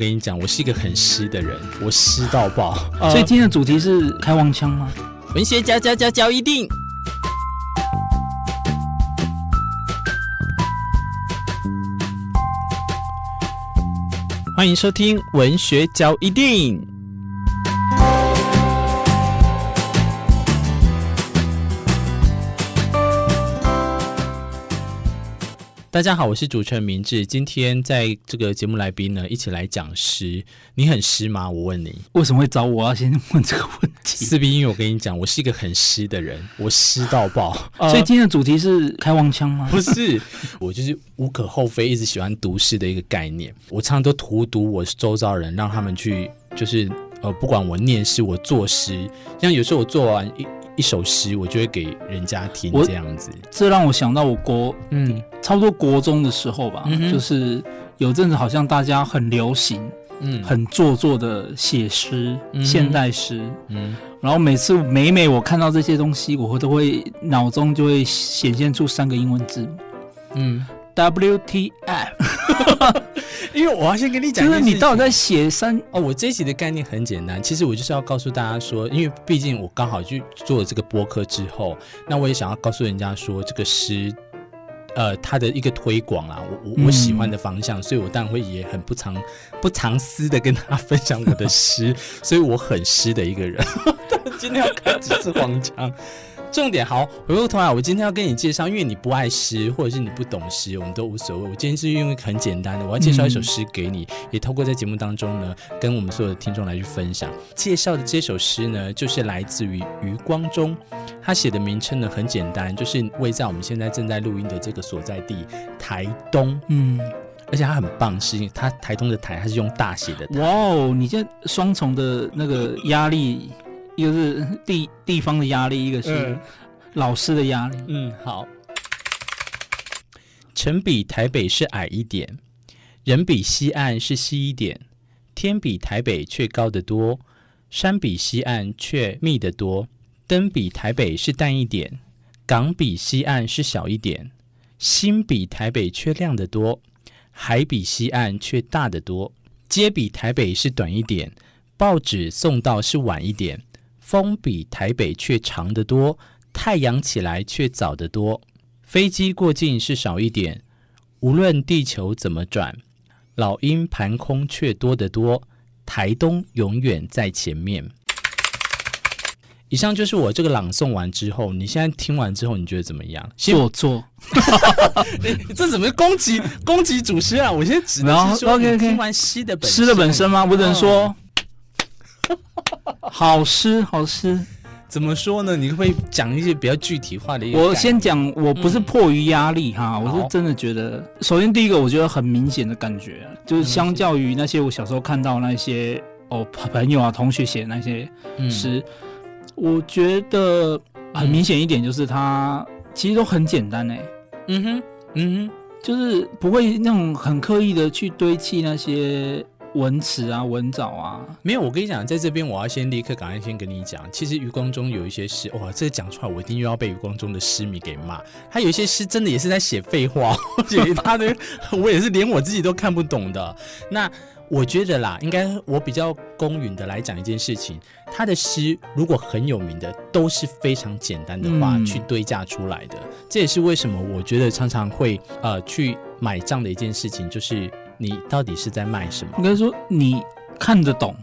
我跟你讲，我是一个很湿的人，我湿到爆。呃、所以今天的主题是开黄腔吗？文学家家家教一定。欢迎收听文学家一錠。大家好，我是主持人明志。今天在这个节目来宾呢，一起来讲诗。你很湿吗？我问你，为什么会找我？要先问这个问题。四 B，因为我跟你讲，我是一个很湿的人，我湿到爆。呃、所以今天的主题是开黄腔吗？不是，我就是无可厚非，一直喜欢读诗的一个概念。我常常都荼毒我周遭人，让他们去，就是呃，不管我念诗，我作诗，像有时候我做完一。一首诗，我就会给人家听，这样子。这让我想到我国，嗯，差不多国中的时候吧，嗯、就是有阵子好像大家很流行，嗯，很做作的写诗，嗯、现代诗，嗯，然后每次每每我看到这些东西，我都会脑中就会显现出三个英文字。母，嗯。WTF，因为我要先跟你讲，就是你到底在写三哦。我这一集的概念很简单，其实我就是要告诉大家说，因为毕竟我刚好去做了这个播客之后，那我也想要告诉人家说，这个诗，呃，它的一个推广啊，我我我喜欢的方向，嗯、所以我当然会也很不藏不藏私的跟他分享我的诗，所以我很诗的一个人。今天要开几次黄腔？重点好，回过头来，我今天要跟你介绍，因为你不爱诗，或者是你不懂诗，我们都无所谓。我今天是因为很简单的，我要介绍一首诗给你，嗯、也透过在节目当中呢，跟我们所有的听众来去分享。介绍的这首诗呢，就是来自于余光中，他写的名称呢很简单，就是位在我们现在正在录音的这个所在地台东。嗯，而且他很棒，是因为他台东的台，他是用大写的台。哇哦，你这双重的那个压力。一个是地地方的压力，一个是老师的压力。嗯，好。城比台北是矮一点，人比西岸是稀一点，天比台北却高得多，山比西岸却密得多，灯比台北是淡一点，港比西岸是小一点，心比台北却亮得多，海比西岸却大得多，街比台北是短一点，报纸送到是晚一点。风比台北却长得多，太阳起来却早得多，飞机过境是少一点，无论地球怎么转，老鹰盘空却多得多，台东永远在前面。以上就是我这个朗诵完之后，你现在听完之后，你觉得怎么样？做作，这怎么攻击攻击主持人啊？我现在只能 OK OK，听完诗的本诗的本身吗？我只能说。好诗，好诗，怎么说呢？你会讲一些比较具体化的一。我先讲，我不是迫于压力哈，嗯、我是真的觉得，首先第一个，我觉得很明显的感觉，就是相较于那些我小时候看到那些哦朋友啊同学写的那些诗，嗯、我觉得很明显一点就是它其实都很简单哎。嗯哼，嗯哼，就是不会那种很刻意的去堆砌那些。文词啊，文藻啊，没有。我跟你讲，在这边我要先立刻赶快先跟你讲，其实余光中有一些诗，哇，这个讲出来我一定又要被余光中的诗迷给骂。他有一些诗真的也是在写废话，而且他的我也是连我自己都看不懂的。那我觉得啦，应该我比较公允的来讲一件事情，他的诗如果很有名的，都是非常简单的话去堆架出来的。嗯、这也是为什么我觉得常常会呃去买账的一件事情，就是。你到底是在卖什么？应该说你看得懂，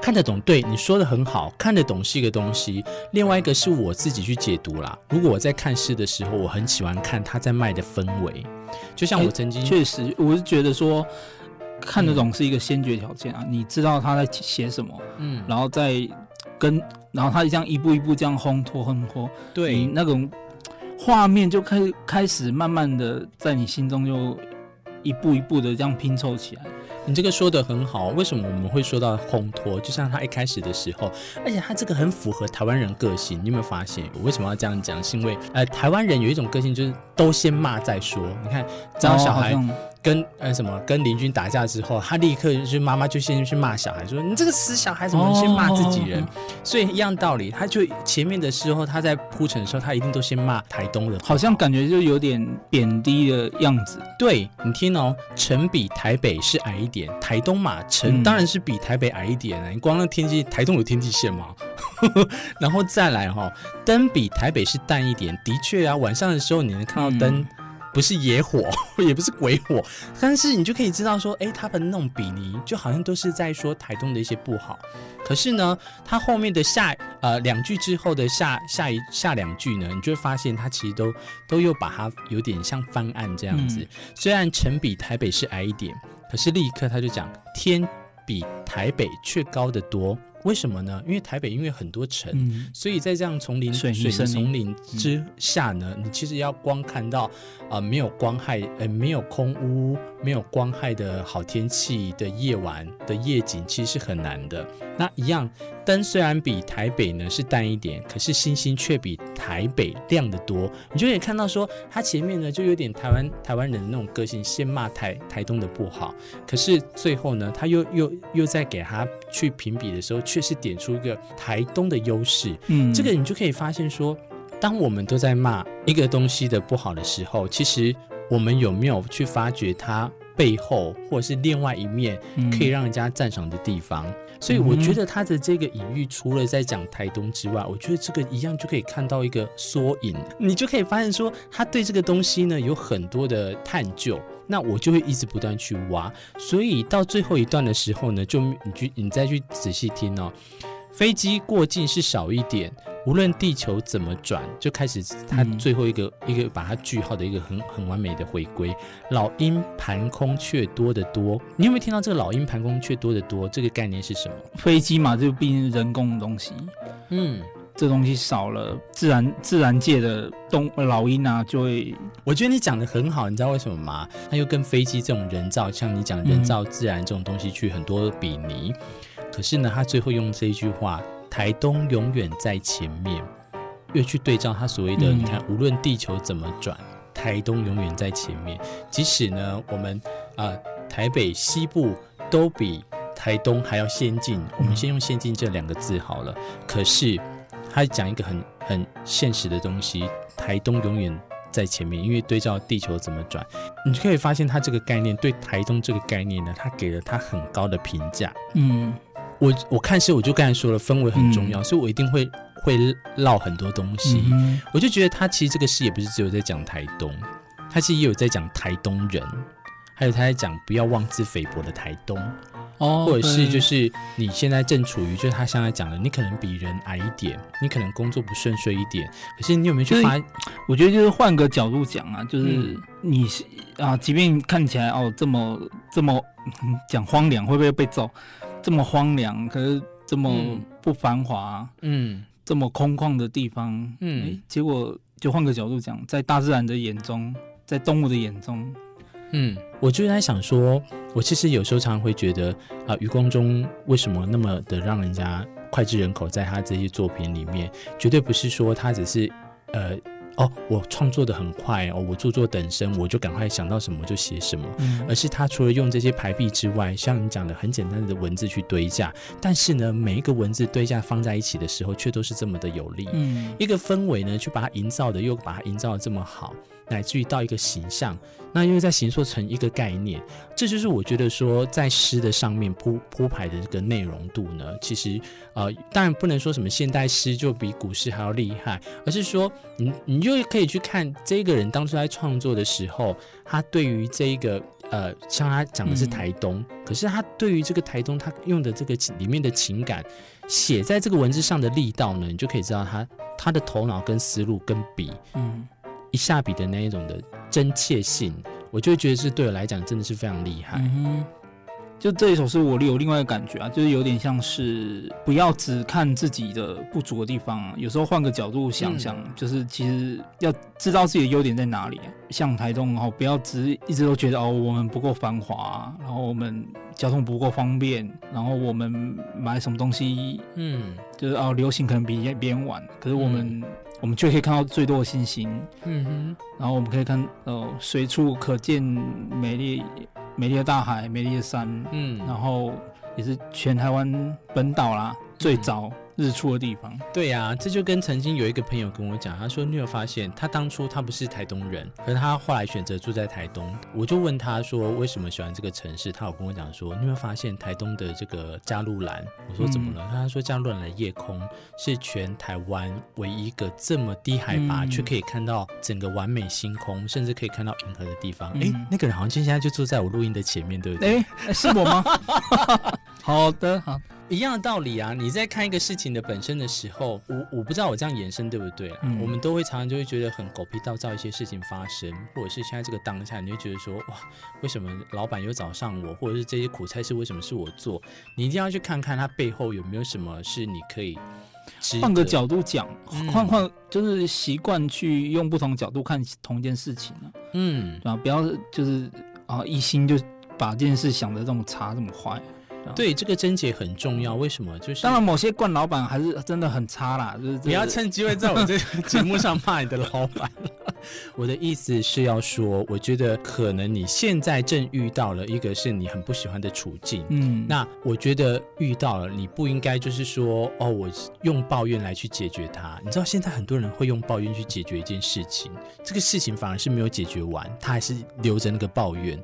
看得懂。对，你说的很好，看得懂是一个东西。另外一个是我自己去解读啦。如果我在看诗的时候，我很喜欢看他在卖的氛围。就像我曾经，确实，我是觉得说看得懂是一个先决条件啊。嗯、你知道他在写什么，嗯，然后再跟，然后他这样一步一步这样烘托烘托，对，那种画面就开始开始慢慢的在你心中就。一步一步的这样拼凑起来，你这个说的很好。为什么我们会说到烘托？就像他一开始的时候，而且他这个很符合台湾人个性。你有没有发现？我为什么要这样讲？是因为呃，台湾人有一种个性，就是都先骂再说。你看，只要小孩跟呃什么跟邻居打架之后，他立刻就是妈妈就先去骂小孩，说你这个死小孩怎么先骂自己人？哦、所以一样道理，他就前面的时候他在铺陈的时候，他一定都先骂台东人，好像感觉就有点贬低的样子。对，你听哦，城比台北是矮一点，台东嘛，城当然是比台北矮一点啊。嗯、你光那天际，台东有天际线吗？然后再来哈、哦，灯比台北是淡一点，的确啊，晚上的时候你能看到灯。嗯不是野火，也不是鬼火，但是你就可以知道说，哎，他们那种比拟，就好像都是在说台东的一些不好。可是呢，他后面的下呃两句之后的下下一下两句呢，你就会发现他其实都都又把它有点像翻案这样子。嗯、虽然城比台北是矮一点，可是立刻他就讲天比台北却高得多。为什么呢？因为台北因为很多城，嗯、所以在这样丛林水林丛林之下呢，嗯、你其实要光看到啊、呃、没有光害，呃没有空屋，没有光害的好天气的夜晚的夜景，其实是很难的。那一样灯虽然比台北呢是淡一点，可是星星却比台北亮得多。你就可以看到说，它前面呢就有点台湾台湾人的那种个性，先骂台台东的不好，可是最后呢，他又又又在给他去评比的时候。确实点出一个台东的优势，嗯，这个你就可以发现说，当我们都在骂一个东西的不好的时候，其实我们有没有去发掘它背后或者是另外一面可以让人家赞赏的地方？嗯、所以我觉得他的这个隐喻，除了在讲台东之外，我觉得这个一样就可以看到一个缩影，你就可以发现说，他对这个东西呢有很多的探究。那我就会一直不断去挖，所以到最后一段的时候呢，就你去你再去仔细听哦，飞机过境是少一点，无论地球怎么转，就开始它最后一个、嗯、一个把它句号的一个很很完美的回归。老鹰盘空却多得多，你有没有听到这个老鹰盘空却多得多？这个概念是什么？飞机嘛，就毕竟是人工的东西，嗯。这东西少了，自然自然界的动老鹰啊，就会。我觉得你讲的很好，你知道为什么吗？它又跟飞机这种人造，像你讲人造自然这种东西去很多比拟。嗯、可是呢，他最后用这一句话：“台东永远在前面。”越去对照他所谓的，嗯、你看，无论地球怎么转，台东永远在前面。即使呢，我们啊、呃，台北西部都比台东还要先进。嗯、我们先用“先进”这两个字好了。可是。他讲一个很很现实的东西，台东永远在前面，因为对照地球怎么转，你就可以发现他这个概念对台东这个概念呢，他给了他很高的评价。嗯，我我看是，我就刚才说了，氛围很重要，嗯、所以我一定会会唠很多东西。嗯、我就觉得他其实这个戏也不是只有在讲台东，他其实也有在讲台东人，还有他在讲不要妄自菲薄的台东。哦，或者是就是你现在正处于，就是他现在讲的，你可能比人矮一点，你可能工作不顺遂一点，可是你有没有去发？我觉得就是换个角度讲啊，就是你啊，即便看起来哦这么这么讲荒凉，会不会被揍？这么荒凉，可是这么不繁华，嗯，这么空旷的地方，嗯，欸，结果就换个角度讲，在大自然的眼中，在动物的眼中。嗯，我就在想说，我其实有时候常常会觉得啊、呃，余光中为什么那么的让人家脍炙人口？在他这些作品里面，绝对不是说他只是呃哦，我创作的很快哦，我著作等身，我就赶快想到什么就写什么，嗯、而是他除了用这些排比之外，像你讲的很简单的文字去堆架，但是呢，每一个文字堆架放在一起的时候，却都是这么的有力，嗯，一个氛围呢，去把它营造的又把它营造的这么好。乃至于到一个形象，那因为在形塑成一个概念，这就是我觉得说在诗的上面铺铺排的这个内容度呢，其实呃，当然不能说什么现代诗就比古诗还要厉害，而是说你你就可以去看这个人当初在创作的时候，他对于这一个呃，像他讲的是台东，嗯、可是他对于这个台东他用的这个里面的情感写在这个文字上的力道呢，你就可以知道他他的头脑跟思路跟笔，嗯。一下笔的那一种的真切性，我就觉得是对我来讲真的是非常厉害。嗯、就这一首是，我有另外一个感觉啊，就是有点像是不要只看自己的不足的地方，啊，有时候换个角度想想，嗯、就是其实要知道自己的优点在哪里，啊。像台东，然后不要只一直都觉得哦，我们不够繁华，然后我们交通不够方便，然后我们买什么东西，嗯，就是哦，流行可能比别人晚，可是我们、嗯、我们却可以看到最多的星星，嗯哼，然后我们可以看哦，随处可见美丽。美丽的大海，美丽的山，嗯，然后也是全台湾本岛啦，最早日出的地方，对呀、啊，这就跟曾经有一个朋友跟我讲，他说你有发现，他当初他不是台东人，可是他后来选择住在台东。我就问他说为什么喜欢这个城市，他有跟我讲说，你有没有发现台东的这个加路兰？我说怎么了？嗯、他说加路兰的夜空是全台湾唯一一个这么低海拔却、嗯、可以看到整个完美星空，甚至可以看到银河的地方。哎、嗯，那个人好像现在就坐在我录音的前面，对不对？哎，是我吗？好的，好。一样的道理啊！你在看一个事情的本身的时候，我我不知道我这样延伸对不对啊？嗯、我们都会常常就会觉得很狗屁倒灶，一些事情发生，或者是现在这个当下，你会觉得说哇，为什么老板又找上我，或者是这些苦差事为什么是我做？你一定要去看看它背后有没有什么是你可以换个角度讲，换换、嗯、就是习惯去用不同角度看同一件事情啊。嗯，对吧？不要就是啊一心就把这件事想的这么差这么坏。对，这个症结很重要。为什么？就是当然，某些惯老板还是真的很差啦。就是不要趁机会在我这个节目上骂你的老板。我的意思是要说，我觉得可能你现在正遇到了一个是你很不喜欢的处境。嗯，那我觉得遇到了，你不应该就是说，哦，我用抱怨来去解决它。你知道现在很多人会用抱怨去解决一件事情，这个事情反而是没有解决完，他还是留着那个抱怨。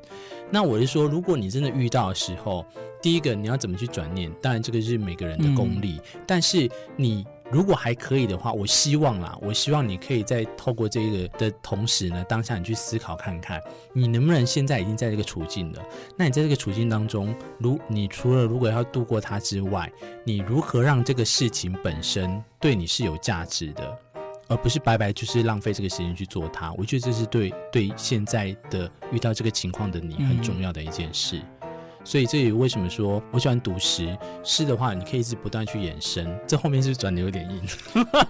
那我是说，如果你真的遇到的时候，第一个你要怎么去转念？当然这个是每个人的功力，嗯、但是你如果还可以的话，我希望啦，我希望你可以在透过这个的同时呢，当下你去思考看看，你能不能现在已经在这个处境了？那你在这个处境当中，如你除了如果要度过它之外，你如何让这个事情本身对你是有价值的？而不是白白就是浪费这个时间去做它，我觉得这是对对现在的遇到这个情况的你很重要的一件事。嗯所以这也为什么说我喜欢读诗？诗的话，你可以一直不断去延伸。这后面是转的有点硬？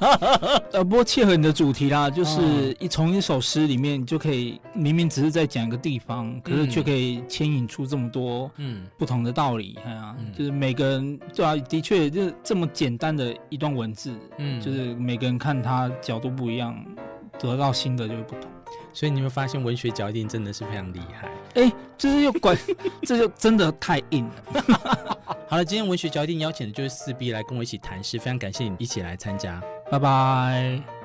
呃，不过切合你的主题啦，就是一从一首诗里面就可以，明明只是在讲一个地方，可是却可以牵引出这么多嗯不同的道理。哎呀、嗯，就是每个人对啊，的确就是这么简单的一段文字，嗯，就是每个人看他角度不一样，得到新的就会不同。所以你会发现文学脚印真的是非常厉害。哎、欸，这是又管，这就真的太硬了。好了，今天文学脚印邀请的就是四 B 来跟我一起谈诗，非常感谢你一起来参加，拜拜。